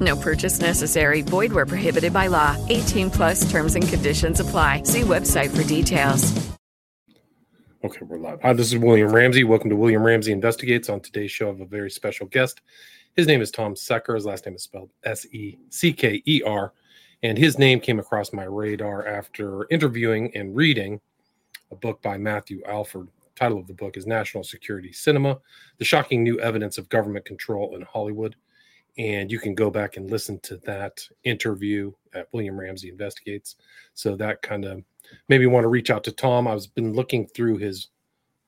No purchase necessary. Void where prohibited by law. 18 plus terms and conditions apply. See website for details. Okay, we're live. Hi, this is William Ramsey. Welcome to William Ramsey Investigates. On today's show, I have a very special guest. His name is Tom Secker. His last name is spelled S E C K E R. And his name came across my radar after interviewing and reading a book by Matthew Alford. The title of the book is National Security Cinema The Shocking New Evidence of Government Control in Hollywood. And you can go back and listen to that interview at William Ramsey Investigates. So that kind of maybe want to reach out to Tom. I've been looking through his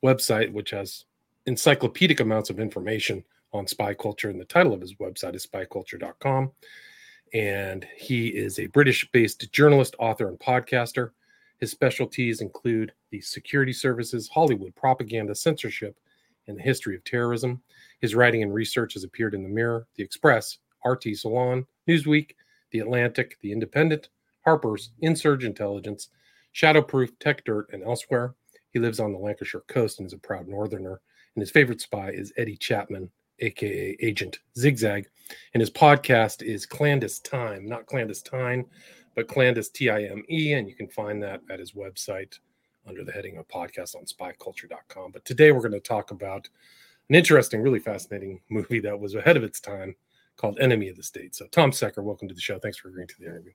website, which has encyclopedic amounts of information on spy culture, and the title of his website is spyculture.com. And he is a British based journalist, author, and podcaster. His specialties include the security services, Hollywood propaganda, censorship, and the history of terrorism. His writing and research has appeared in The Mirror, The Express, RT Salon, Newsweek, The Atlantic, The Independent, Harper's, Insurge Intelligence, Shadowproof, Tech Dirt, and elsewhere. He lives on the Lancashire coast and is a proud northerner. And his favorite spy is Eddie Chapman, aka Agent Zigzag. And his podcast is Clandestine, not clandestine, but Clandest T I M E. And you can find that at his website under the heading of podcast on spyculture.com. But today we're going to talk about an interesting, really fascinating movie that was ahead of its time called Enemy of the State. So, Tom Secker, welcome to the show. Thanks for agreeing to the interview.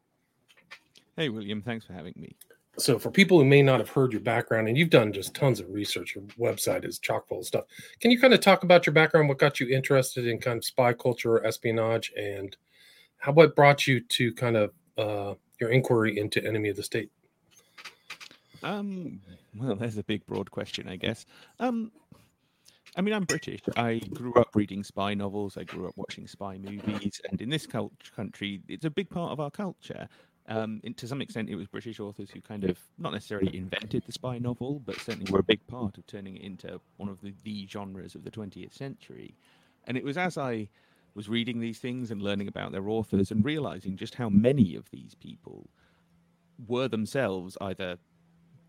Hey, William, thanks for having me. So, for people who may not have heard your background, and you've done just tons of research, your website is chock full of stuff. Can you kind of talk about your background, what got you interested in kind of spy culture or espionage, and how what brought you to kind of uh, your inquiry into Enemy of the State? Um, well, there's a big, broad question, I guess. Um, I mean, I'm British. I grew up reading spy novels. I grew up watching spy movies, and in this cult- country, it's a big part of our culture. Um, and to some extent, it was British authors who kind of not necessarily invented the spy novel, but certainly were a big part of turning it into one of the, the genres of the 20th century. And it was as I was reading these things and learning about their authors and realizing just how many of these people were themselves either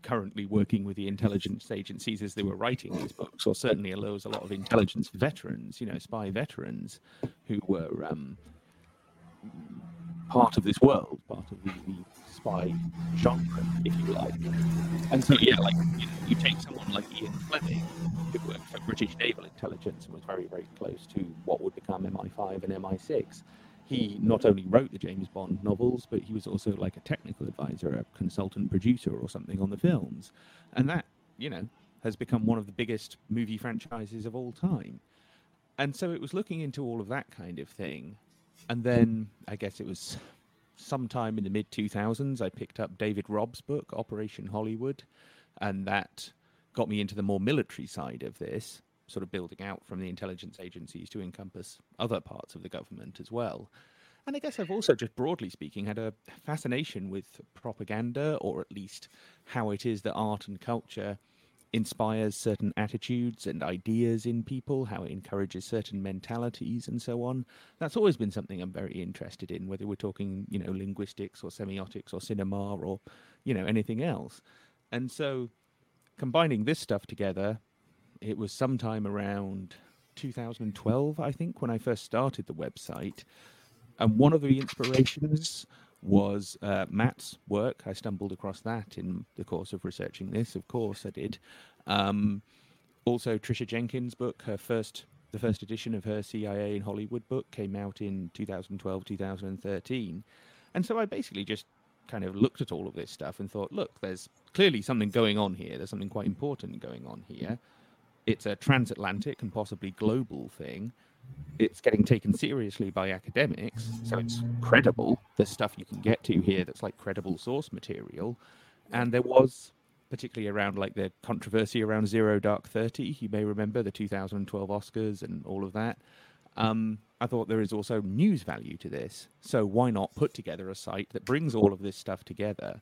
currently working with the intelligence agencies as they were writing these books, or certainly was a lot of intelligence veterans, you know, spy veterans who were um, part of this world, part of the, the spy genre, if you like. And so, yeah, like you, know, you take someone like Ian Fleming, who worked for British naval intelligence and was very, very close to what would become MI5 and MI6. He not only wrote the James Bond novels, but he was also like a technical advisor, a consultant producer, or something on the films. And that, you know, has become one of the biggest movie franchises of all time. And so it was looking into all of that kind of thing and then I guess it was sometime in the mid 2000s, I picked up David Robb's book, Operation Hollywood, and that got me into the more military side of this, sort of building out from the intelligence agencies to encompass other parts of the government as well. And I guess I've also, just broadly speaking, had a fascination with propaganda, or at least how it is that art and culture inspires certain attitudes and ideas in people, how it encourages certain mentalities and so on. That's always been something I'm very interested in, whether we're talking, you know, linguistics or semiotics or cinema or, you know, anything else. And so combining this stuff together, it was sometime around 2012, I think, when I first started the website. And one of the inspirations was uh, Matt's work. I stumbled across that in the course of researching this. Of course, I did. Um, also, Tricia Jenkins' book, her first, the first edition of her CIA in Hollywood book, came out in 2012, 2013, and so I basically just kind of looked at all of this stuff and thought, look, there's clearly something going on here. There's something quite important going on here. It's a transatlantic and possibly global thing. It's getting taken seriously by academics, so it's credible. There's stuff you can get to here that's like credible source material. And there was, particularly around like the controversy around Zero Dark Thirty, you may remember the 2012 Oscars and all of that. Um, I thought there is also news value to this. So why not put together a site that brings all of this stuff together,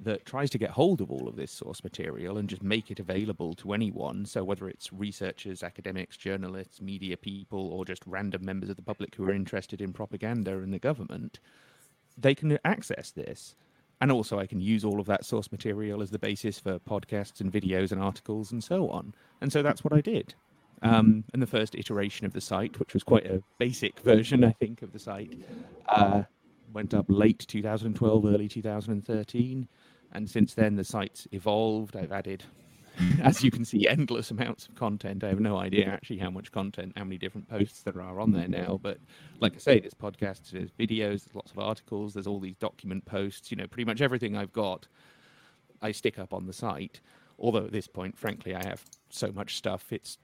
that tries to get hold of all of this source material and just make it available to anyone? So whether it's researchers, academics, journalists, media people, or just random members of the public who are interested in propaganda and the government, they can access this. And also, I can use all of that source material as the basis for podcasts and videos and articles and so on. And so that's what I did. Um, and the first iteration of the site, which was quite a basic version, I think, of the site, uh, went up late 2012, early 2013. And since then, the site's evolved. I've added, as you can see, endless amounts of content. I have no idea actually how much content, how many different posts there are on there now. But like I say, there's podcasts, there's videos, there's lots of articles, there's all these document posts. You know, pretty much everything I've got, I stick up on the site. Although at this point, frankly, I have so much stuff, it's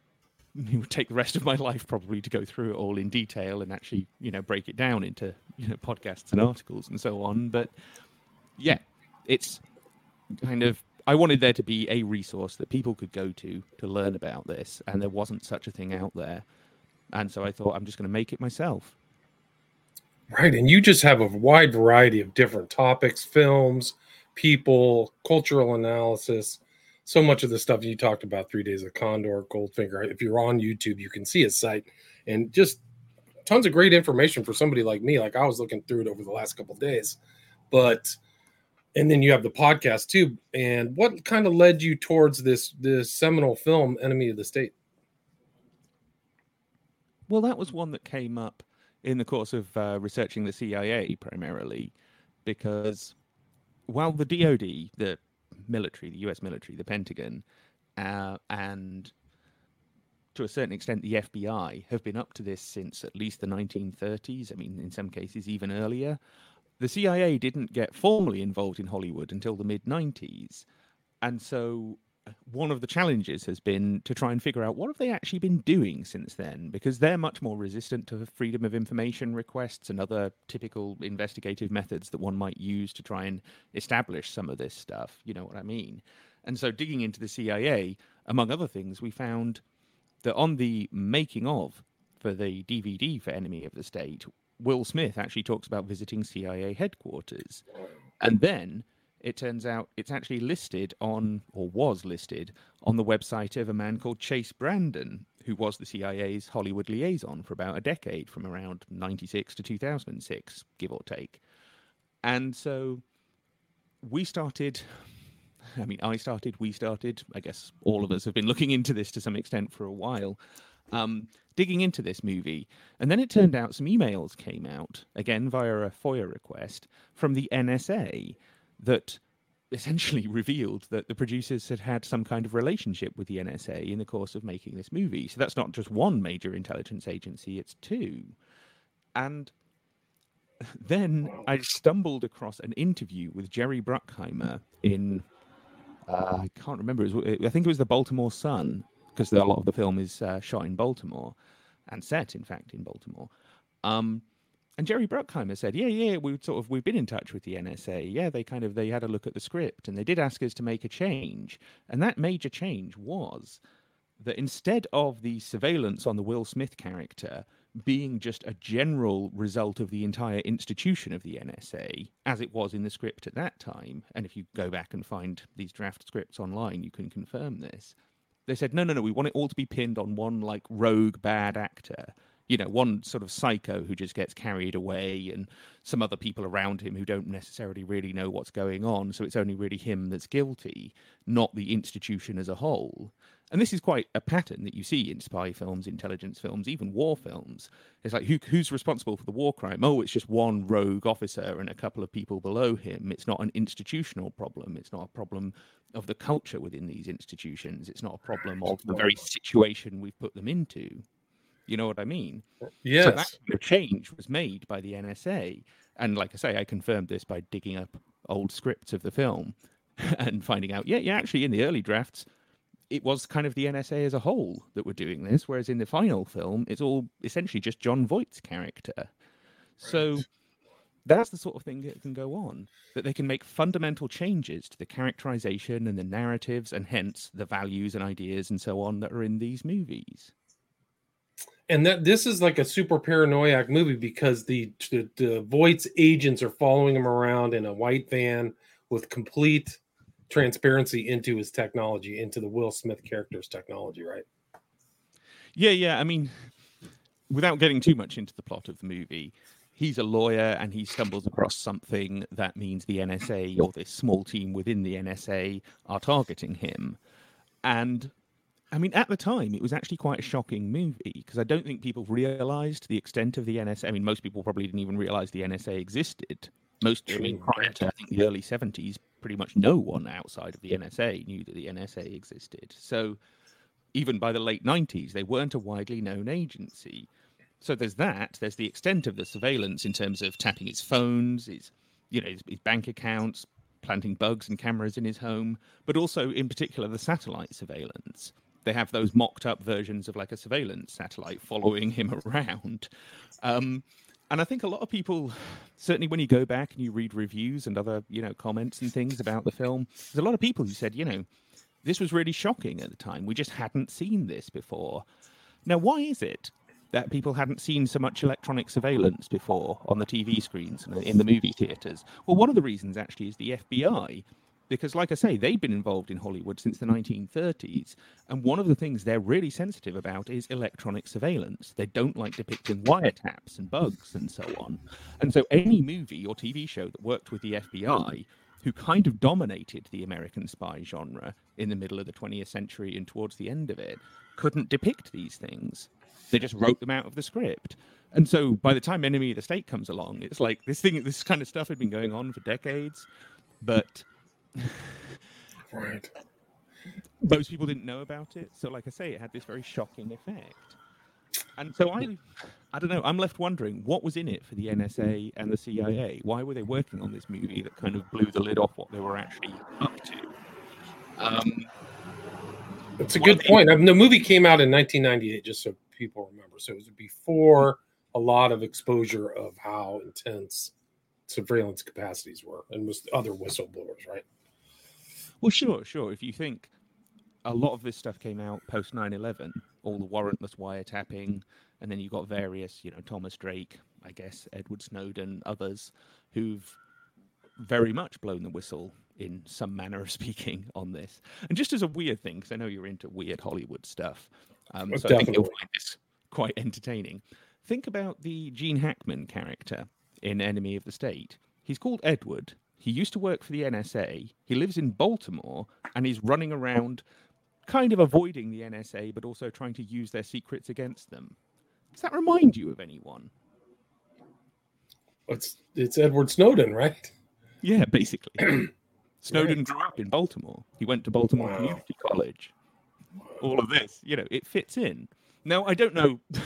it would take the rest of my life probably to go through it all in detail and actually you know break it down into you know podcasts and articles and so on but yeah it's kind of i wanted there to be a resource that people could go to to learn about this and there wasn't such a thing out there. And so i thought i'm just going to make it myself. Right and you just have a wide variety of different topics films people cultural analysis so much of the stuff you talked about three days of condor goldfinger. If you're on youtube you can see his site and just tons of great information for somebody like me. Like i was looking through it over the last couple days but and then you have the podcast too and what kind of led you towards this this seminal film enemy of the state well that was one that came up in the course of uh, researching the cia primarily because while the dod the military, the US military, the Pentagon, uh, and to a certain extent the FBI have been up to this since at least the 1930s. I mean, in some cases, even earlier. The CIA didn't get formally involved in Hollywood until the mid 90s. And so uh, one of the challenges has been to try and figure out what have they actually been doing since then because they're much more resistant to freedom of information requests and other typical investigative methods that one might use to try and establish some of this stuff you know what i mean and so digging into the cia among other things we found that on the making of for the dvd for enemy of the state will smith actually talks about visiting cia headquarters and then it turns out it's actually listed on, or was listed on the website of a man called Chase Brandon, who was the CIA's Hollywood liaison for about a decade, from around 96 to 2006, give or take. And so we started. I mean, I started, we started. I guess all of us have been looking into this to some extent for a while, um, digging into this movie. And then it turned out some emails came out, again via a FOIA request, from the NSA that essentially revealed that the producers had had some kind of relationship with the NSA in the course of making this movie. So that's not just one major intelligence agency, it's two. And then I stumbled across an interview with Jerry Bruckheimer in, uh, I can't remember, was, I think it was the Baltimore Sun, because a lot of the film is uh, shot in Baltimore and set, in fact, in Baltimore. Um, and Jerry Bruckheimer said, "Yeah, yeah, we sort of we've been in touch with the NSA. Yeah, they kind of they had a look at the script and they did ask us to make a change. And that major change was that instead of the surveillance on the Will Smith character being just a general result of the entire institution of the NSA, as it was in the script at that time, and if you go back and find these draft scripts online, you can confirm this. They said, no, no, no, we want it all to be pinned on one like rogue bad actor you know, one sort of psycho who just gets carried away and some other people around him who don't necessarily really know what's going on. So it's only really him that's guilty, not the institution as a whole. And this is quite a pattern that you see in spy films, intelligence films, even war films. It's like, who, who's responsible for the war crime? Oh, it's just one rogue officer and a couple of people below him. It's not an institutional problem. It's not a problem of the culture within these institutions. It's not a problem of the very situation we've put them into. You know what I mean? Yes. So that change was made by the NSA. And like I say, I confirmed this by digging up old scripts of the film and finding out, yeah, yeah, actually in the early drafts, it was kind of the NSA as a whole that were doing this, whereas in the final film, it's all essentially just Jon Voight's character. Right. So that's the sort of thing that can go on that they can make fundamental changes to the characterization and the narratives and hence the values and ideas and so on that are in these movies and that this is like a super paranoiac movie because the, the the Voight's agents are following him around in a white van with complete transparency into his technology into the will smith character's technology right yeah yeah i mean without getting too much into the plot of the movie he's a lawyer and he stumbles across something that means the NSA or this small team within the NSA are targeting him. And I mean, at the time, it was actually quite a shocking movie because I don't think people realized the extent of the NSA. I mean, most people probably didn't even realize the NSA existed. Most, I mean, mm. prior to I think the early 70s, pretty much no one outside of the NSA knew that the NSA existed. So even by the late 90s, they weren't a widely known agency. So there's that. There's the extent of the surveillance in terms of tapping his phones, his, you know, his, his bank accounts, planting bugs and cameras in his home, but also in particular the satellite surveillance. They have those mocked up versions of like a surveillance satellite following him around. Um, and I think a lot of people, certainly when you go back and you read reviews and other, you know, comments and things about the film, there's a lot of people who said, you know, this was really shocking at the time. We just hadn't seen this before. Now, why is it that people hadn't seen so much electronic surveillance before on the TV screens and in the movie theaters? Well, one of the reasons actually is the FBI. Because, like I say, they've been involved in Hollywood since the 1930s. And one of the things they're really sensitive about is electronic surveillance. They don't like depicting wiretaps and bugs and so on. And so, any movie or TV show that worked with the FBI who kind of dominated the American spy genre in the middle of the 20th century and towards the end of it, couldn't depict these things. They just wrote them out of the script. And so by the time Enemy of the State comes along, it's like this thing, this kind of stuff had been going on for decades, but right. most people didn't know about it. So, like I say, it had this very shocking effect. And so I, I don't know. I'm left wondering what was in it for the NSA and the CIA. Why were they working on this movie that kind of blew the lid off what they were actually up to? Um, it's a good point. I mean, the movie came out in 1998, just so people remember. So it was before a lot of exposure of how intense surveillance capacities were and was other whistleblowers, right? Well, sure, sure. If you think a lot of this stuff came out post 9-11, all the warrantless wiretapping, and then you've got various, you know, Thomas Drake, I guess, Edward Snowden, others who've very much blown the whistle in some manner of speaking on this. And just as a weird thing, because I know you're into weird Hollywood stuff, um, so Definitely. I think you'll find this quite entertaining. Think about the Gene Hackman character in Enemy of the State. He's called Edward. He used to work for the NSA. He lives in Baltimore and he's running around kind of avoiding the NSA, but also trying to use their secrets against them. Does that remind you of anyone? It's it's Edward Snowden, right? Yeah, basically. Snowden grew up in Baltimore. He went to Baltimore wow. Community College. All of this, you know, it fits in. Now, I don't know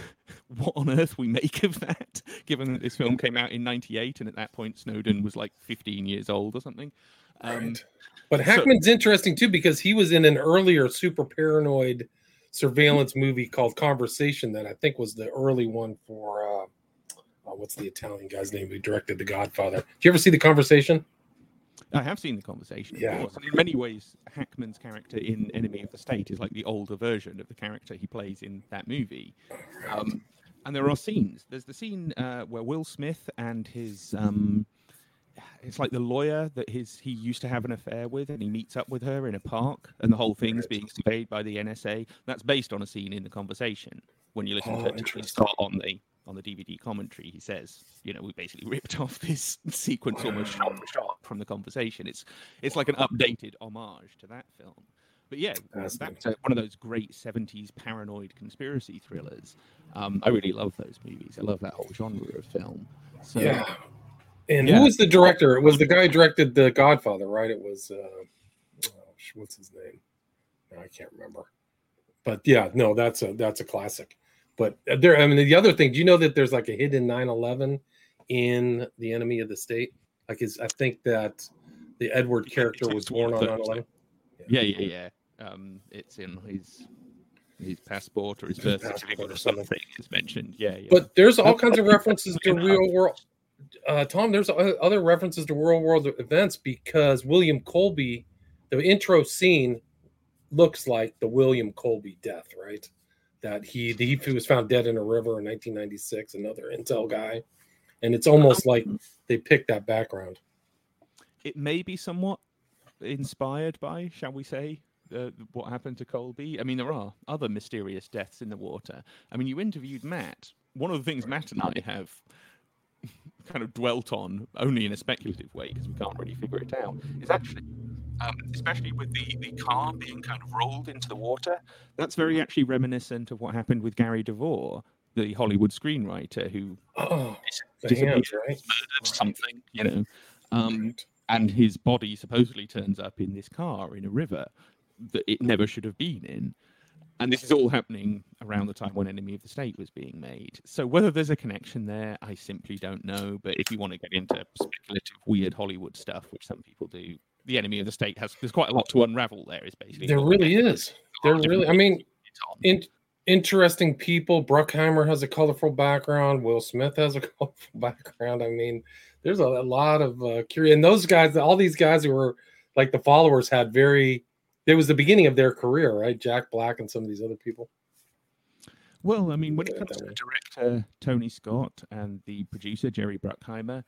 what on earth we make of that, given that this film came out in 98 and at that point Snowden was like 15 years old or something. Um, right. But Hackman's so, interesting too because he was in an earlier super paranoid surveillance movie called Conversation that I think was the early one for uh, uh, what's the Italian guy's name who directed The Godfather? Did you ever see The Conversation? I have seen the conversation, yeah. And in many ways, Hackman's character in Enemy of the State is like the older version of the character he plays in that movie. Um, and there are scenes. There's the scene uh, where Will Smith and his um, it's like the lawyer that his he used to have an affair with, and he meets up with her in a park, and the whole thing's being surveyed by the NSA. That's based on a scene in the conversation. When you listen oh, to it on the on the DVD commentary, he says, you know, we basically ripped off this sequence almost shot for shot from the conversation. It's it's like an updated homage to that film. But yeah, back to one of those great '70s paranoid conspiracy thrillers. Um, I really love those movies. I love that whole genre of film. So, yeah, and yeah. who was the director? It was the guy who directed The Godfather, right? It was uh, oh, what's his name? No, I can't remember. But yeah, no, that's a that's a classic. But there, I mean, the other thing, do you know that there's like a hidden 9/11 in the Enemy of the State? Like, is I think that the Edward character was born on 9/11. Yeah, yeah, yeah. Um, it's in his his passport or his birth certificate or something is mentioned. Yeah, yeah. But there's all kinds of references to real world. Uh, Tom, there's other references to real world events because William Colby, the intro scene looks like the William Colby death, right? That he he was found dead in a river in 1996. Another Intel guy, and it's almost like they picked that background. It may be somewhat inspired by, shall we say, uh, what happened to Colby. I mean, there are other mysterious deaths in the water. I mean, you interviewed Matt. One of the things Matt and I have kind of dwelt on, only in a speculative way, because we can't really figure it out, is actually, um, especially with the, the car being kind of rolled into the water, that's very actually reminiscent of what happened with Gary DeVore, the Hollywood screenwriter who oh, hands, right? murdered something, you know. Um, and his body supposedly turns up in this car in a river that it never should have been in. And this is all happening around the time when Enemy of the State was being made. So whether there's a connection there, I simply don't know. But if you want to get into speculative, weird Hollywood stuff, which some people do, the Enemy of the State has there's quite a lot to unravel there. Is basically there really is. There really, I mean, in, interesting people. Bruckheimer has a colorful background. Will Smith has a colorful background. I mean, there's a, a lot of uh, curious, and those guys, all these guys who were like the followers, had very it was the beginning of their career, right? Jack Black and some of these other people. Well, I mean, when it comes to the director Tony Scott and the producer Jerry Bruckheimer,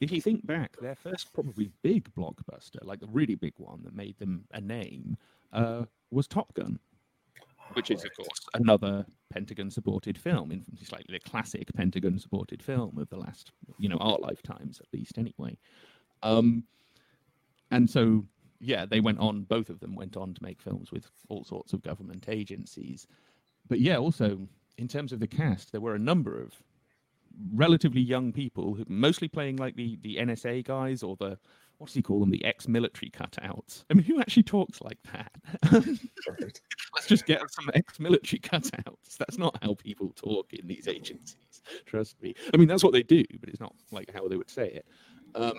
if you think back, their first probably big blockbuster, like the really big one that made them a name, uh, was Top Gun, which is, of course, another Pentagon-supported film. It's like the classic Pentagon-supported film of the last, you know, our lifetimes at least, anyway. Um, and so yeah, they went on, both of them went on to make films with all sorts of government agencies. But yeah, also in terms of the cast, there were a number of relatively young people, who, mostly playing like the, the NSA guys or the, what does he call them, the ex military cutouts. I mean, who actually talks like that? Let's just get some ex military cutouts. That's not how people talk in these agencies. Trust me. I mean, that's what they do, but it's not like how they would say it. Um,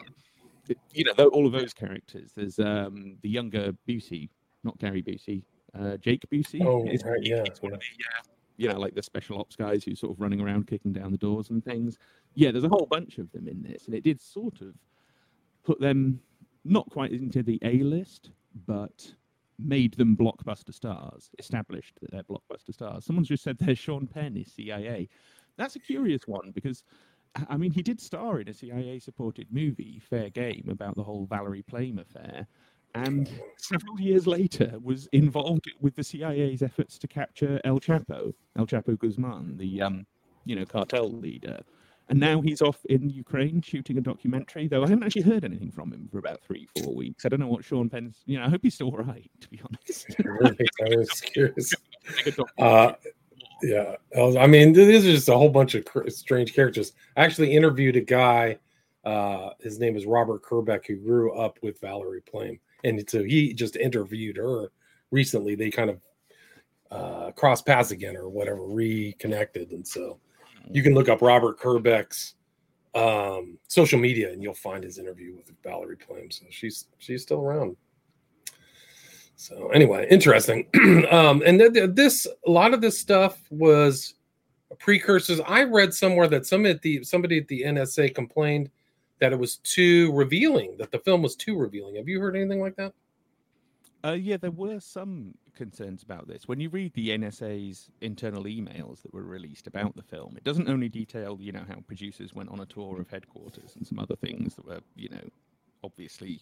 you know, all of those characters. There's um, the younger Busey, not Gary Busey, uh, Jake Busey. Oh, right, yeah. one of the, uh, you know, like the special ops guys who sort of running around kicking down the doors and things. Yeah, there's a whole bunch of them in this, and it did sort of put them not quite into the A list, but made them blockbuster stars, established that they're blockbuster stars. Someone's just said there's Sean Penn is CIA. That's a curious one because I mean, he did star in a CIA supported movie, Fair Game, about the whole Valerie Plame affair. And several years later, was involved with the CIA's efforts to capture El Chapo, El Chapo Guzman, the um, you know cartel leader. And now he's off in Ukraine shooting a documentary. Though I haven't actually heard anything from him for about three, four weeks. I don't know what Sean Penn's. You know, I hope he's still all right. To be honest, I was curious. Uh, yeah, I mean, these are just a whole bunch of strange characters. I actually interviewed a guy. Uh, his name is Robert Kerbeck, who grew up with Valerie Plame, and so he just interviewed her recently. They kind of uh, crossed paths again, or whatever, reconnected, and so you can look up Robert Kerbeck's um, social media, and you'll find his interview with Valerie Plame. So she's she's still around. So anyway, interesting. um, and th- th- this a lot of this stuff was precursors. I read somewhere that some at the somebody at the NSA complained that it was too revealing, that the film was too revealing. Have you heard anything like that? Uh, yeah, there were some concerns about this. When you read the NSA's internal emails that were released about the film, it doesn't only detail, you know, how producers went on a tour of headquarters and some other things that were, you know, obviously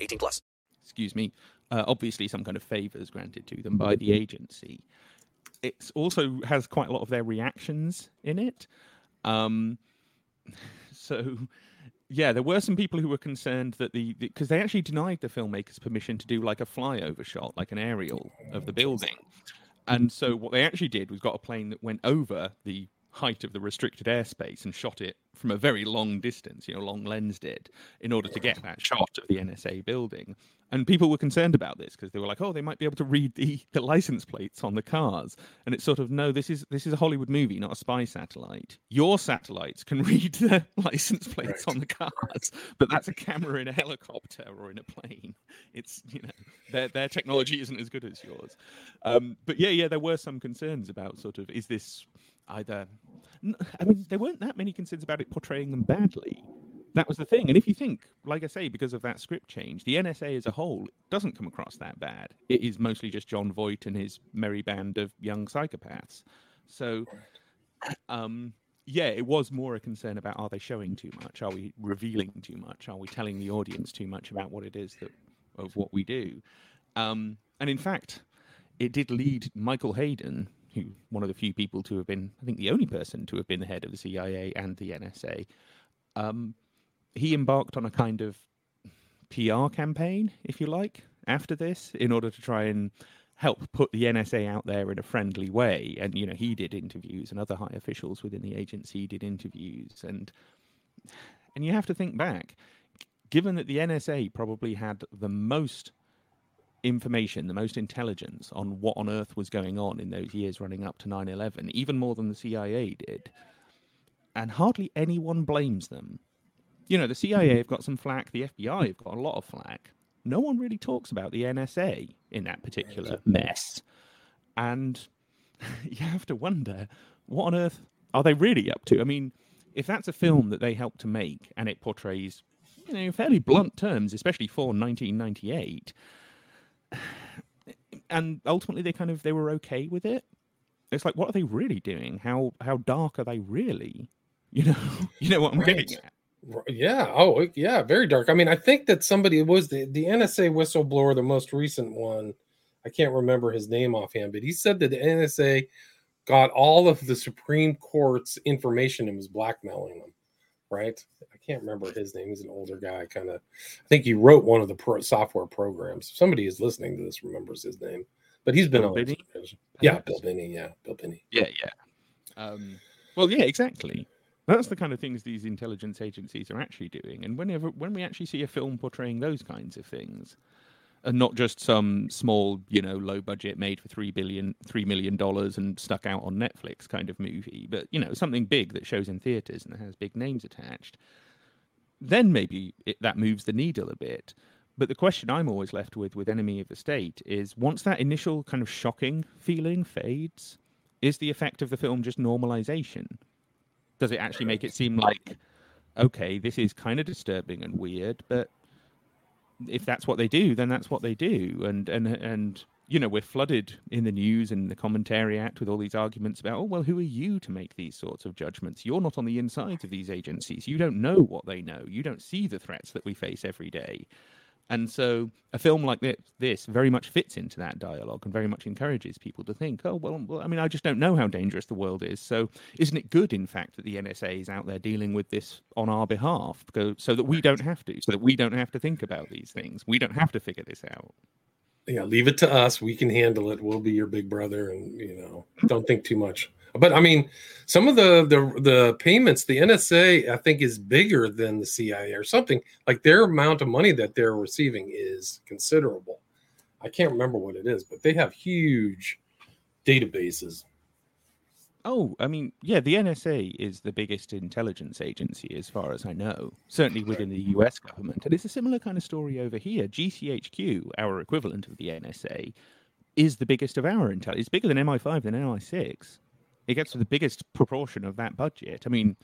18 plus. Excuse me. Uh, obviously, some kind of favors granted to them by the agency. It also has quite a lot of their reactions in it. Um, so yeah, there were some people who were concerned that the because they actually denied the filmmakers permission to do like a flyover shot, like an aerial of the building. And so what they actually did was got a plane that went over the height of the restricted airspace and shot it from a very long distance, you know, long lens did, in order to get that shot of the NSA building. And people were concerned about this because they were like, oh, they might be able to read the, the license plates on the cars. And it's sort of no, this is this is a Hollywood movie, not a spy satellite. Your satellites can read the license plates Right. on the cars, but that's a camera in a helicopter or in a plane. It's you know their their technology isn't as good as yours. Um, but yeah, yeah, there were some concerns about sort of is this either I mean, there weren't that many concerns about it portraying them badly. That was the thing. And if you think, like I say, because of that script change, the NSA as a whole doesn't come across that bad. It is mostly just Jon Voight and his merry band of young psychopaths. So, um, yeah, it was more a concern about are they showing too much? Are we revealing too much? Are we telling the audience too much about what it is that of what we do? Um, and in fact, it did lead Michael Hayden, who one of the few people to have been, I think, the only person to have been the head of the CIA and the NSA. Um, he embarked on a kind of PR campaign, if you like, after this, in order to try and help put the NSA out there in a friendly way. And you know, he did interviews, and other high officials within the agency did interviews, and and you have to think back, given that the NSA probably had the most information, the most intelligence on what on earth was going on in those years running up to 9 11, even more than the CIA did. And hardly anyone blames them. You know, the CIA mm-hmm. have got some flack, the FBI have got a lot of flack. No one really talks about the NSA in that particular mess. And you have to wonder what on earth are they really up to? I mean, if that's a film that they helped to make and it portrays, you know, fairly blunt terms, especially for 1998, and ultimately they kind of they were okay with it. It's like, what are they really doing? How how dark are they really? You know, you know what I'm getting at. Yeah. Oh, yeah. Very dark. I mean, I think that somebody it was the, the NSA whistleblower, the most recent one. I can't remember his name offhand, but he said that the NSA got all of the Supreme Court's information and was blackmailing them. Right. I can't remember his name. He's an older guy. Kind of. I think he wrote one of the pro- software programs. If somebody is listening to this remembers his name, but he's been Bill on. Binney? Yeah, Bill Binney. Yeah, Bill Binney. Yeah, yeah. Um, well, yeah, exactly. That's the kind of things these intelligence agencies are actually doing. And whenever when we actually see a film portraying those kinds of things, and not just some small, you know, low budget made for three billion, three million dollars and stuck out on Netflix kind of movie, but you know, something big that shows in theaters and has big names attached, then maybe it, that moves the needle a bit. But the question I'm always left with with Enemy of the State is once that initial kind of shocking feeling fades, is the effect of the film just normalization? Does it actually make it seem like, okay, this is kind of disturbing and weird, but if that's what they do, then that's what they do. And and and you know, we're flooded in the news and the commentary act with all these arguments about, oh well, who are you to make these sorts of judgments? You're not on the insides of these agencies. You don't know what they know. You don't see the threats that we face every day. And so a film like this very much fits into that dialogue and very much encourages people to think, oh, well, well, I mean, I just don't know how dangerous the world is. So isn't it good, in fact, that the NSA is out there dealing with this on our behalf because, so that we don't have to, so that we don't have to think about these things? We don't have to figure this out. yeah leave it to us we can handle it we'll be your big brother and you know don't think too much but i mean some of the the the payments the nsa i think is bigger than the cia or something like their amount of money that they're receiving is considerable i can't remember what it is but they have huge databases Oh, I mean, yeah, the NSA is the biggest intelligence agency as far as I know, certainly within the US government. And it's a similar kind of story over here. GCHQ, our equivalent of the NSA, is the biggest of our intel. It's bigger than MI5 than MI6. It gets the biggest proportion of that budget. I mean,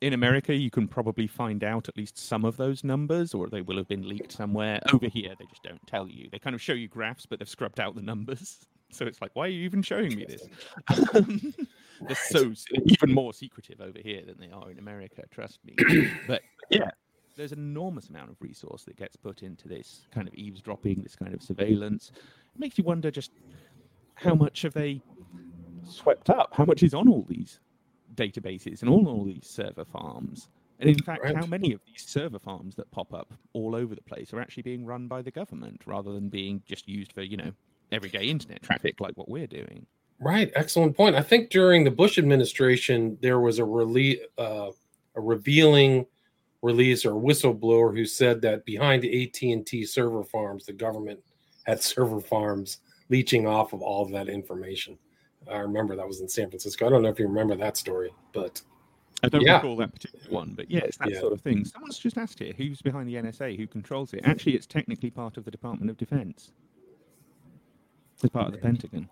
in America, you can probably find out at least some of those numbers, or they will have been leaked somewhere. Over here, they just don't tell you. They kind of show you graphs, but they've scrubbed out the numbers. So it's like, why are you even showing me this? They're so even more secretive over here than they are in America. Trust me. But yeah, there's an enormous amount of resource that gets put into this kind of eavesdropping, this kind of surveillance. It makes you wonder just how much have they swept up? How much is on all these databases and on all these server farms? And in fact, how many of these server farms that pop up all over the place are actually being run by the government rather than being just used for, you know, everyday internet traffic like what we're doing? Right, excellent point. I think during the Bush administration, there was a rele- uh, a revealing release or whistleblower who said that behind the AT and T server farms, the government had server farms leeching off of all of that information. I remember that was in San Francisco. I don't know if you remember that story, but I don't Yeah. recall that particular one, but yeah, it's that Yeah. sort of thing. Someone's just asked here who's behind the NSA, who controls it. Actually, it's technically part of the Department of Defense. It's part of the Pentagon.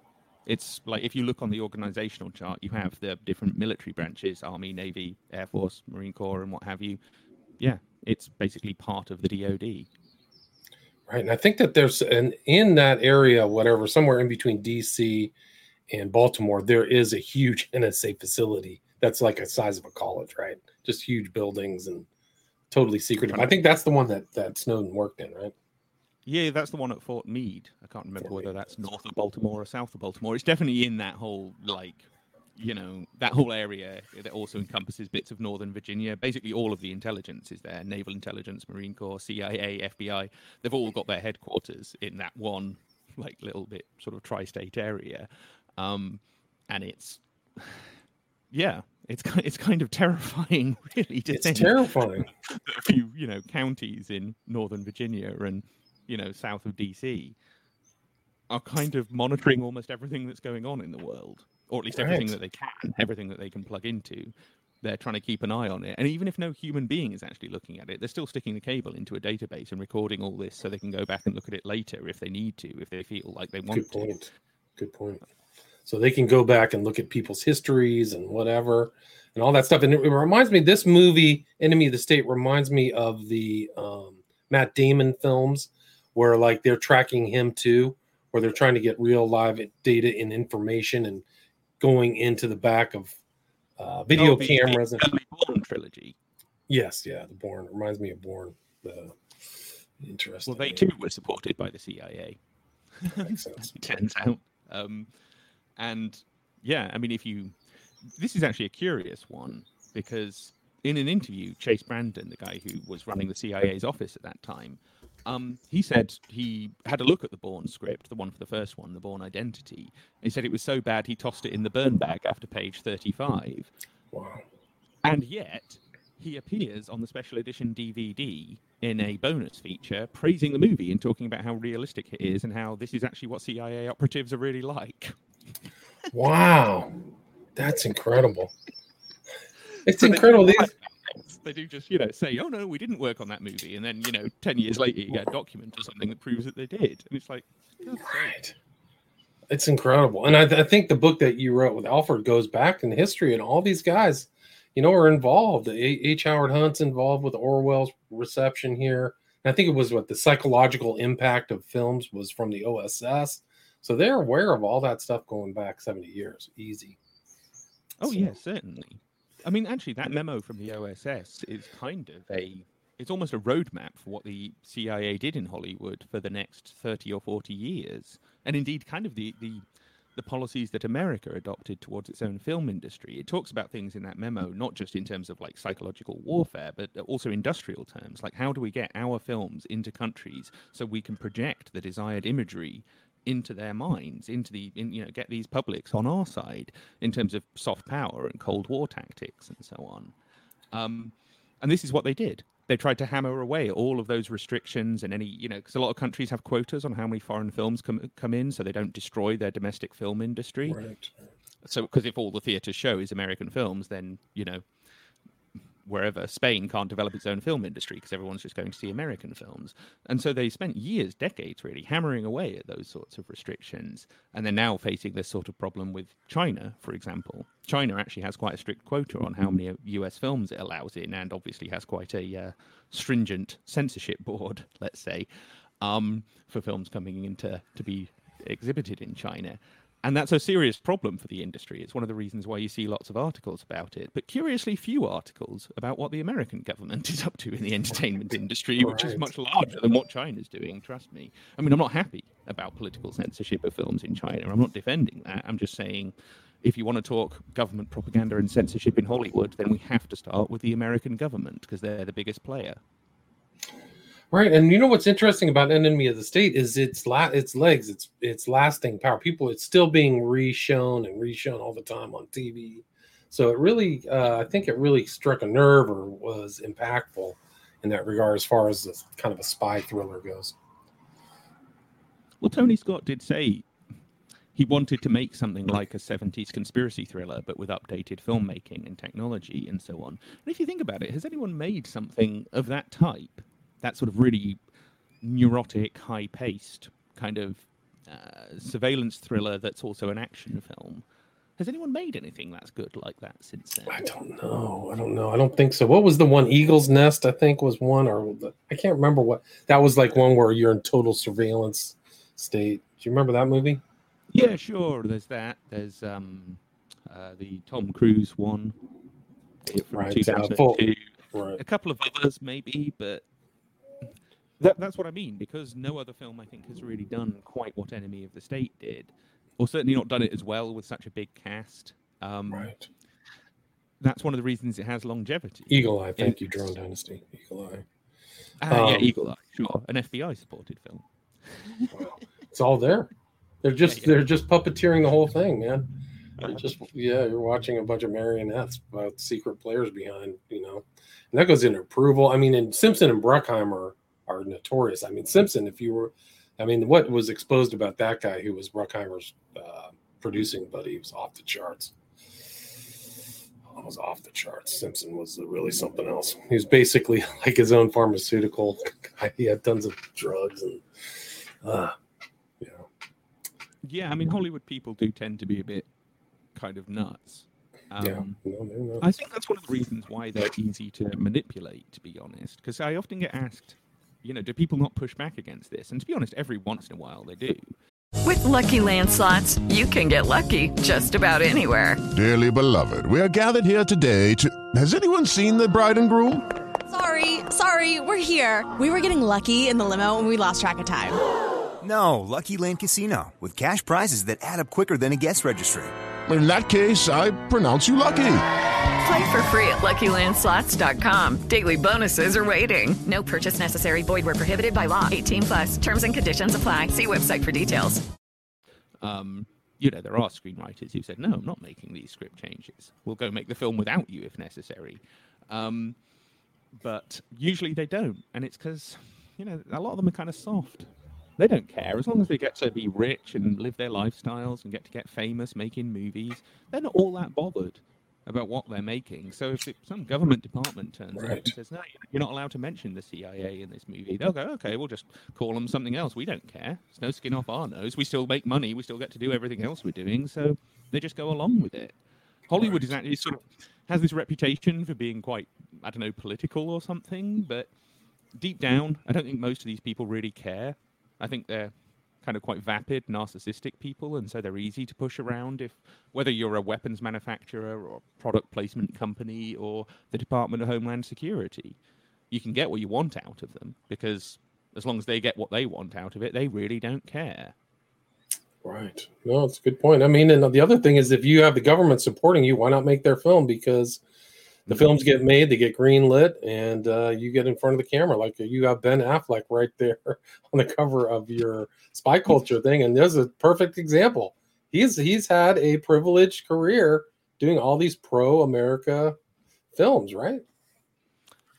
It's like if you look on the organizational chart, you have the different military branches Army, Navy, Air Force, Marine Corps, and what have you. Yeah, it's basically part of the DoD. right. And I think that there's an in that area, whatever, somewhere in between DC and Baltimore, there is a huge NSA facility that's like a size of a college, right? Just huge buildings and totally secretive. I think that's the one that that Snowden worked in, right? Yeah, that's the one at Fort Meade. I can't remember whether that's north of Baltimore or south of Baltimore. It's definitely in that whole like, you know, that whole area that also encompasses bits of northern Virginia. Basically, all of the intelligence is there: naval intelligence, Marine Corps, CIA, FBI. They've all got their headquarters in that one like little bit sort of tri-state area, um, and it's yeah, it's ki- it's kind of terrifying, really, to It's think terrifying. a few you know counties in northern Virginia and you know south of DC are kind of monitoring almost everything that's going on in the world, or at least everything that they can, everything that they can plug into. They're trying to keep an eye on it, and even if no human being is actually looking at it, they're still sticking the cable into a database and recording all this so they can go back and look at it later if they need to, if they feel like they want Good to. point. Good point. So they can go back and look at people's histories and whatever and all that stuff. And it, it reminds me, this movie, Enemy of the State, reminds me of the um, Matt Damon films where like they're tracking him too, where they're trying to get real live data and information and going into the back of uh, video Oh, cameras. And, Bourne trilogy. yes, yeah, the Bourne It reminds me of Bourne. The interesting. Well, they too were supported by the CIA. Turns out. Um, and yeah, I mean, if you, this is actually a curious one because in an interview, Chase Brandon, the guy who was running the CIA's office at that time, um, he said he had a look at the Bourne script, the one for the first one, the Bourne Identity. He said it was so bad he tossed it in the burn bag after page 35. Wow. And yet, he appears on the special edition DVD in a bonus feature praising the movie and talking about how realistic it is and how this is actually what CIA operatives are really like. Wow. That's incredible. It's So incredible. These. They do just, you know, say, oh no, we didn't work on that movie. And then, you know, 10 years later, you get a document or something that proves that they did. And it's like, sake. right. It's incredible. And I, I think the book that you wrote with Alford goes back in history, and all these guys, you know, are involved. H. Howard Hunt's involved with Orwell's reception here. And I think it was what the psychological impact of films was from the OSS. So they're aware of all that stuff going back 70 years. Easy. Oh So- yeah, certainly. I mean, actually, that memo from the OSS is kind of a. It's almost a roadmap for what the CIA did in Hollywood for the next thirty or forty years, and indeed, kind of the the the policies that America adopted towards its own film industry. It talks about things in that memo, not just in terms of like psychological warfare, but also industrial terms. Like, how do we get our films into countries so we can project the desired imagery into their minds, into the, in, you know, get these publics on our side in terms of soft power and Cold War tactics and so on. Um, and this is what they did. They tried to hammer away all of those restrictions and any, you know, because a lot of countries have quotas on how many foreign films come come in, so they don't destroy their domestic film industry. Right. So, because if all the theatres show is American films, then you know, wherever Spain can't develop its own film industry because everyone's just going to see American films. And so they spent years, decades, really hammering away at those sorts of restrictions. And they're now facing this sort of problem with China, for example. China actually has quite a strict quota on how many US films it allows in, and obviously has quite a uh, stringent censorship board, let's say, um, for films coming into to be exhibited in China. And that's a serious problem for the industry. It's one of the reasons why you see lots of articles about it, but curiously few articles about what the American government is up to in the entertainment industry, which is much larger than what China's doing, trust me. I mean, I'm not happy about political censorship of films in China. I'm not defending that. I'm just saying if you want to talk government propaganda and censorship in Hollywood, then we have to start with the American government because they're the biggest player. Right, and you know what's interesting about Enemy of the State is its la- its legs, its its lasting power. People, it's still being reshown and reshown all the time on TV. So it really, uh, I think it really struck a nerve or was impactful in that regard, as far as this kind of a spy thriller goes. Well, Tony Scott did say he wanted to make something like a 70s conspiracy thriller, but with updated filmmaking and technology and so on. And if you think about it, has anyone made something of that type? That sort of really neurotic, high paced kind of uh, surveillance thriller that's also an action film. Has anyone made anything that's good like that since then? I don't know. I don't know. I don't think so. What was the one? Eagle's Nest, I think, was one, or the, I can't remember what. That was like one where you're in total surveillance state. Do you remember that movie? Yeah, sure. There's that. There's um, uh, the Tom Cruise one from Right, uh, full- Right. A couple of others, maybe, but that, that's what I mean. Because no other film, I think, has really done quite what Enemy of the State did, or certainly not done it as well with such a big cast. Um, Right. That's one of the reasons it has longevity. Eagle Eye. Thank It's- you, Drone Dynasty. Eagle Eye. Ah, yeah, Um, Eagle Eye, sure, an FBI-supported film. Wow. It's all there. They're just yeah. they're just puppeteering the whole thing, man. They're just yeah, you're watching a bunch of marionettes about secret players behind, you know. And that goes into approval. I mean, and Simpson and Bruckheimer are notorious. I mean, Simpson, if you were I mean, what was exposed about that guy who was Bruckheimer's uh, producing buddy was off the charts. It was off the charts. Simpson was really something else. He was basically like his own pharmaceutical guy. He had tons of drugs and uh, you know, Yeah, I mean, Hollywood people do tend to be a bit kind of nuts. Um, yeah. No, no, no. I think that's one of the reasons why they're easy to manipulate, to be honest. Because I often get asked, you know, do people not push back against this? And to be honest, every once in a while they do. With Lucky Land slots, you can get lucky just about anywhere. Dearly beloved, we are gathered here today to. Has anyone seen the bride and groom? Sorry, sorry, we're here. We were getting lucky in the limo and we lost track of time. No, Lucky Land Casino, with cash prizes that add up quicker than a guest registry. In that case, I pronounce you lucky. Play for free at LuckyLandSlots.com. Daily bonuses are waiting. No purchase necessary. Void were prohibited by law. 18 plus. Terms and conditions apply. See website for details. Um, you know, there are screenwriters who said, no, I'm not making these script changes. We'll go make the film without you if necessary. Um, but usually they don't. And it's because, you know, a lot of them are kind of soft. They don't care. As long as they get to be rich and live their lifestyles and get to get famous making movies, they're not all that bothered about what they're making. So if it, some government department turns up and says, no, you're not allowed to mention the CIA in this movie, they'll go, okay, we'll just call them something else. We don't care. It's no skin off our nose. We still make money. We still get to do everything else we're doing. So they just go along with it. Hollywood is actually sort of has this reputation for being quite, I don't know, political or something, but deep down, I don't think most of these people really care. I think they're kind of quite vapid, narcissistic people, and so they're easy to push around. If whether you're a weapons manufacturer or product placement company or the Department of Homeland Security, you can get what you want out of them because as long as they get what they want out of it, they really don't care. Right. No, it's a good point. I mean, and the other thing is if you have the government supporting you, why not make their film? Because the films get made, they get green lit, and uh, you get in front of the camera. Like you have Ben Affleck right there on the cover of your spy culture thing, and there's a perfect example. He's he's had a privileged career doing all these pro America films, right?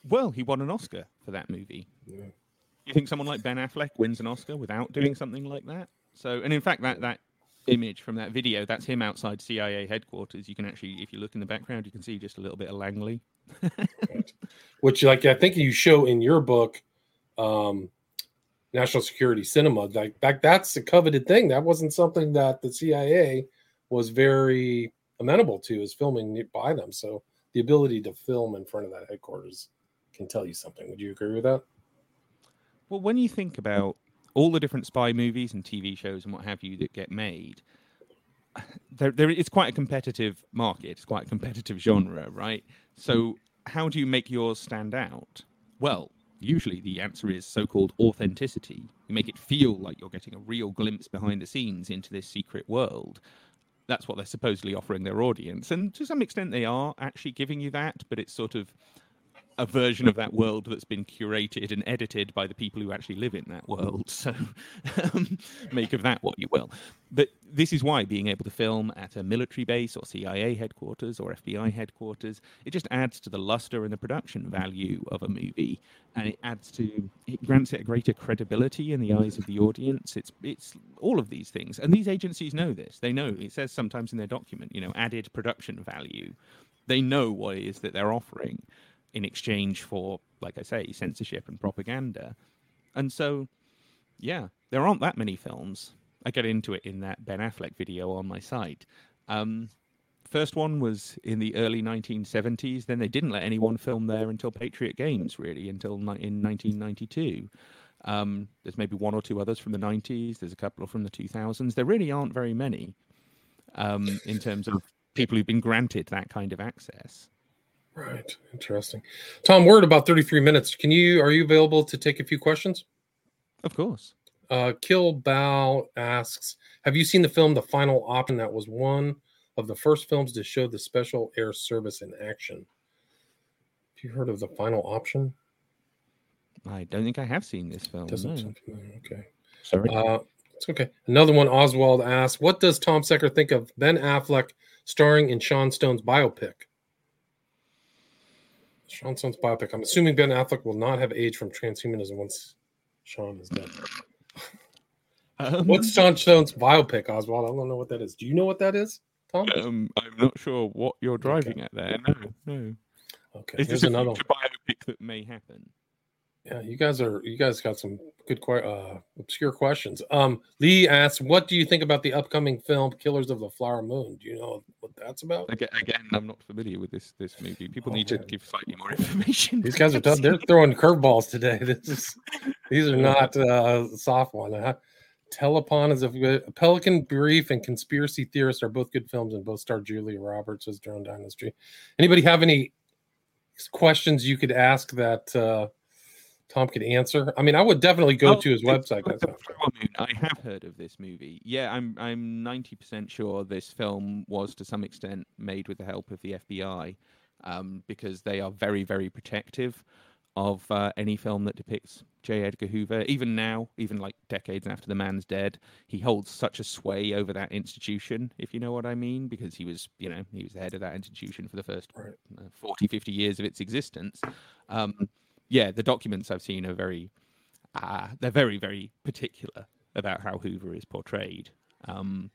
Well, he won an Oscar for that movie. Yeah. You think someone like Ben Affleck wins an Oscar without doing something like that? So, and in fact, that that image from that video, that's him outside CIA headquarters. You can actually, if you look in the background, you can see just a little bit of Langley. which like I think you show in your book, um, National Security Cinema. Like that, that's a coveted thing. That wasn't something that the CIA was very amenable to, is filming by them. So the ability to film in front of that headquarters can tell you something. Would you agree with that? Well, when you think about all the different spy movies and TV shows and what have you that get made, there, there it's quite a competitive market. It's quite a competitive genre, right? So, how do you make yours stand out? Well, usually the answer is so-called authenticity. You make it feel like you're getting a real glimpse behind the scenes into this secret world. that's what they're supposedly offering their audience, and to some extent they are actually giving you that, but it's sort of a version of that world that's been curated and edited by the people who actually live in that world. So um, make of that what you will. But this is why being able to film at a military base or CIA headquarters or FBI headquarters, it just adds to the luster and the production value of a movie. And it adds to, it grants it a greater credibility in the eyes of the audience. It's, it's all of these things. And these agencies know this. They know, it says sometimes in their document, you know, added production value. They know what it is that they're offering in exchange for, like I say, censorship and propaganda. And so, yeah, there aren't that many films. I get into it in that Ben Affleck video on my site. Um, first one was in the early 1970s. Then they didn't let anyone film there until Patriot Games, really, until in 1992. Um, there's maybe one or two others from the 90s. There's a couple from the 2000s. There really aren't very many um, in terms of people who've been granted that kind of access. Right. Interesting. Tom, we're at about 33 minutes. Can you are you available to take a few questions? Of course. Uh Kill Bow asks, have you seen the film The Final Option that was one of the first films to show the special air service in action? Have you heard of The Final Option? I don't think I have seen this film. Doesn't no. sound familiar. Okay. Sorry. Uh, it's okay. Another one, Oswald asks, what does Tom Secker think of Ben Affleck starring in Sean Stone's biopic? Sean Stone's biopic. I'm assuming Ben Affleck will not have aged from transhumanism once Sean is dead. Um, What's Sean Stone's biopic, Oswald? I don't know what that is. Do you know what that is, Tom? Um, I'm not sure what you're driving at there. No, no. Okay. Is Here's this another biopic that may happen? Yeah, you guys are you guys got some good uh obscure questions. Um Lee asks, what do you think about the upcoming film Killers of the Flower Moon? Do you know what that's about? Again, again I'm not familiar with this this movie. People Oh, need to man. give slightly more information. These guys are tough. They're throwing curveballs today. This is these are not uh soft one. Uh, Telepon is a good Pelican Brief and Conspiracy Theorist are both good films and both star Julia Roberts as Drone Dynasty. Anybody have any questions you could ask that uh Tom could answer? I mean, I would definitely go Oh, to his website. like guys. the Flower Moon. I have heard of this movie. Yeah, I'm I'm 90% sure this film was to some extent made with the help of the FBI, um, because they are very very protective of uh, any film that depicts J. Edgar Hoover. Even now, even like decades after the man's dead, he holds such a sway over that institution, if you know what I mean, because he was, you know, he was the head of that institution for the first Right. uh, 40, 50 years of its existence. Um, yeah, the documents I've seen are very, uh, they're very, very particular about how Hoover is portrayed. Um,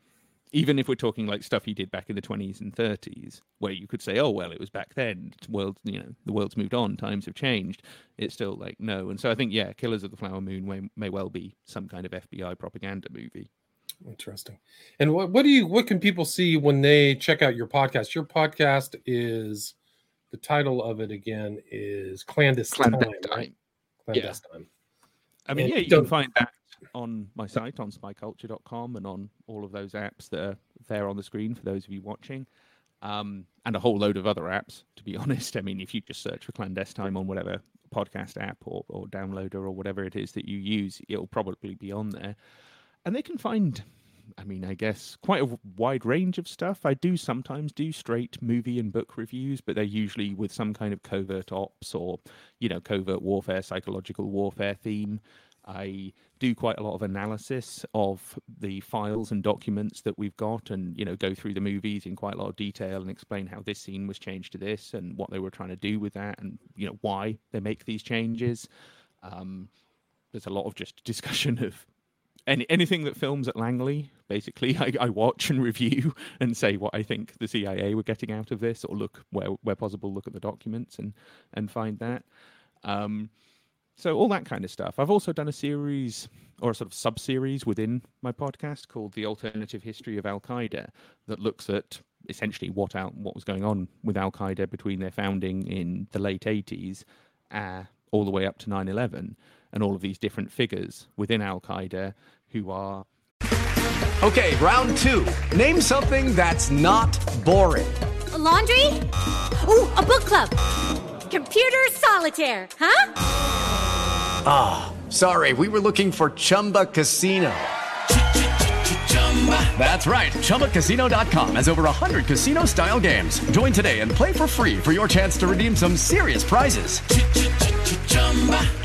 even if we're talking like stuff he did back in the 20s and 30s, where you could say, oh, well, it was back then, it's world, you know, the world's moved on, times have changed. It's still like, no. And so I think, yeah, Killers of the Flower Moon may, may well be some kind of FBI propaganda movie. Interesting. And what what do you what can people see when they check out your podcast? Your podcast is the title of it again is Clandestine. Clandestine. Right? Yeah. I mean, And yeah, you don't- can find that on my site on spyculture.com and on all of those apps that are there on the screen for those of you watching. Um, and a whole load of other apps, to be honest. I mean, if you just search for clandestine on whatever podcast app or, or downloader or whatever it is that you use, it'll probably be on there. And they can find, I mean, I guess, quite a wide range of stuff. I do sometimes do straight movie and book reviews, but they're usually with some kind of covert ops or, you know, covert warfare, psychological warfare theme. I do quite a lot of analysis of the files and documents that we've got and, you know, go through the movies in quite a lot of detail and explain how this scene was changed to this and what they were trying to do with that and, you know, why they make these changes. Um, there's a lot of just discussion of any anything that films at Langley. Basically, I, I watch and review and say what I think the CIA were getting out of this, or look where where possible, look at the documents and and find that. Um, so all that kind of stuff. I've also done a series or a sort of sub series within my podcast called "The Alternative History of Al Qaeda" that looks at essentially what out what was going on with Al Qaeda between their founding in the late 80s uh, all the way up to 9/11, and all of these different figures within Al Qaeda who are Okay, round two. Name something that's not boring. A laundry? Ooh, a book club. Computer solitaire, huh? Ah, sorry, we were looking for Chumba Casino. That's right. ChumbaCasino.com has over 100 casino style games. Join today and play for free for your chance to redeem some serious prizes.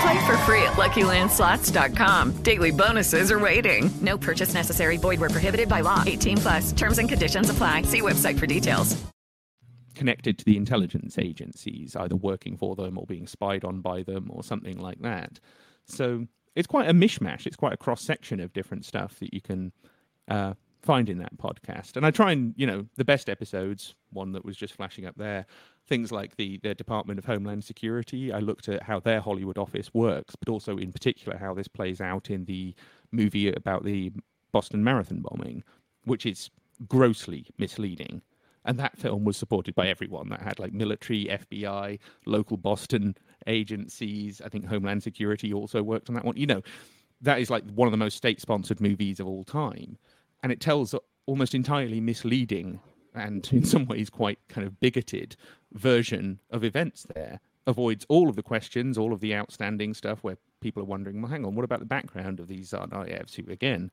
Play for free at LuckyLandSlots.com. Daily bonuses are waiting. No purchase necessary. Void where prohibited by law. 18 plus. Terms and conditions apply. See website for details. Connected to the intelligence agencies, either working for them or being spied on by them or something like that. So it's quite a mishmash. It's quite a cross section of different stuff that you can uh, find in that podcast. And I try and, you know, the best episodes, one that was just flashing up there, things like the, the Department of Homeland Security. I looked at how their Hollywood office works, but also in particular how this plays out in the movie about the Boston Marathon bombing, which is grossly misleading. And that film was supported by everyone that had like military, FBI, local Boston agencies. I think Homeland Security also worked on that one. You know, that is like one of the most state sponsored movies of all time. And it tells almost entirely misleading and in some ways quite kind of bigoted version of events there. Avoids all of the questions, all of the outstanding stuff where people are wondering, well, hang on, what about the background of these Tsarnaevs who, again,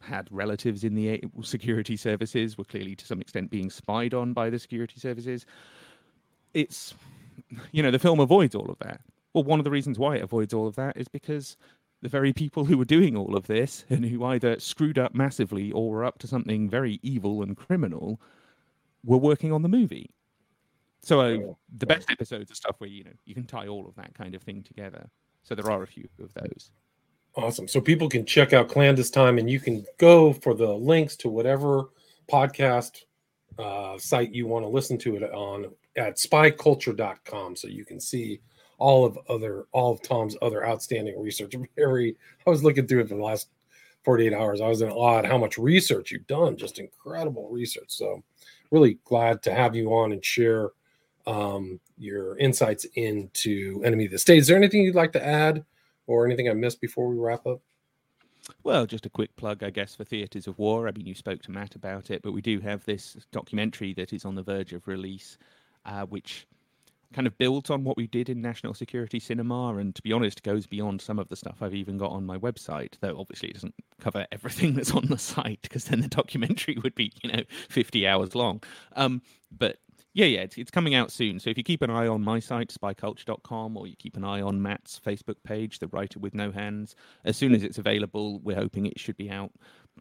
had relatives in the security services, were clearly to some extent being spied on by the security services. It's, you know, the film avoids all of that. Well, one of the reasons why it avoids all of that is because the very people who were doing all of this and who either screwed up massively or were up to something very evil and criminal were working on the movie. So uh, the best episodes are stuff where you know you can tie all of that kind of thing together. So there are a few of those. Awesome. So people can check out Clandestine and you can go for the links to whatever podcast uh, site you want to listen to it on at spyculture.com. So you can see all of other all of Tom's other outstanding research. Very I was looking through it for the last 48 hours. I was in awe at how much research you've done, just incredible research. So really glad to have you on and share um, your insights into Enemy of the State. Is there anything you'd like to add or anything I missed before we wrap up? Well, just a quick plug, I guess, for Theatres of War. I mean, you spoke to Matt about it, but we do have this documentary that is on the verge of release, uh, which kind of builds on what we did in national security cinema and to be honest goes beyond some of the stuff i've even got on my website though obviously it doesn't cover everything that's on the site because then the documentary would be you know 50 hours long um, but yeah yeah it's, it's coming out soon so if you keep an eye on my site spyculture.com or you keep an eye on matt's facebook page the writer with no hands as soon as it's available we're hoping it should be out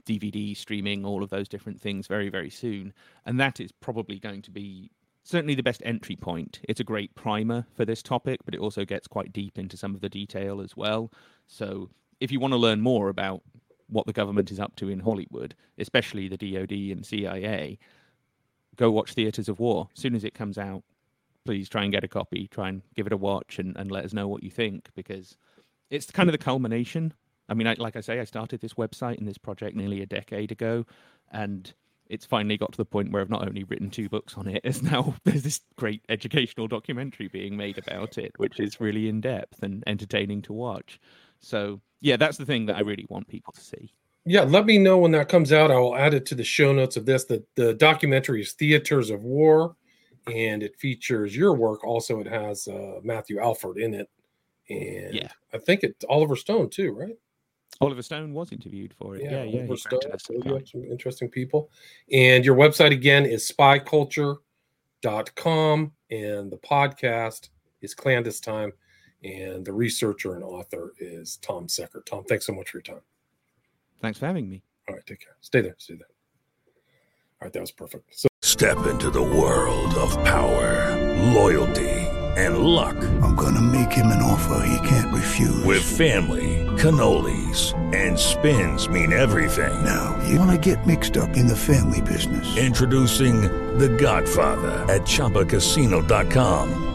dvd streaming all of those different things very very soon and that is probably going to be certainly the best entry point. It's a great primer for this topic, but it also gets quite deep into some of the detail as well. So if you want to learn more about what the government is up to in Hollywood, especially the DoD and CIA, go watch Theatres of War. As soon as it comes out, please try and get a copy, try and give it a watch and, and let us know what you think because it's kind of the culmination. I mean, I, like I say, I started this website and this project nearly a decade ago, and it's finally got to the point where I've not only written two books on it, as now there's this great educational documentary being made about it, which is really in depth and entertaining to watch. So, yeah, that's the thing that I really want people to see. Yeah, let me know when that comes out. I will add it to the show notes of this. The, the documentary is Theaters of War, and it features your work. Also, it has uh, Matthew Alford in it. And yeah. I think it Oliver Stone too, right? Oliver Stone was interviewed for it. Yeah, yeah. Oliver Stone. So you have some interesting people. And your website again is spyculture.com. And the podcast is Clandestine. And the researcher and author is Tom Secker. Tom, thanks so much for your time. Thanks for having me. All right, take care. Stay there. Stay there. All right, that was perfect. So Step into the world of power, loyalty, and luck. I'm gonna make him an offer he can't refuse. With family, cannolis, and spins mean everything. Now, you wanna get mixed up in the family business. Introducing The Godfather at ChumbaCasino.com.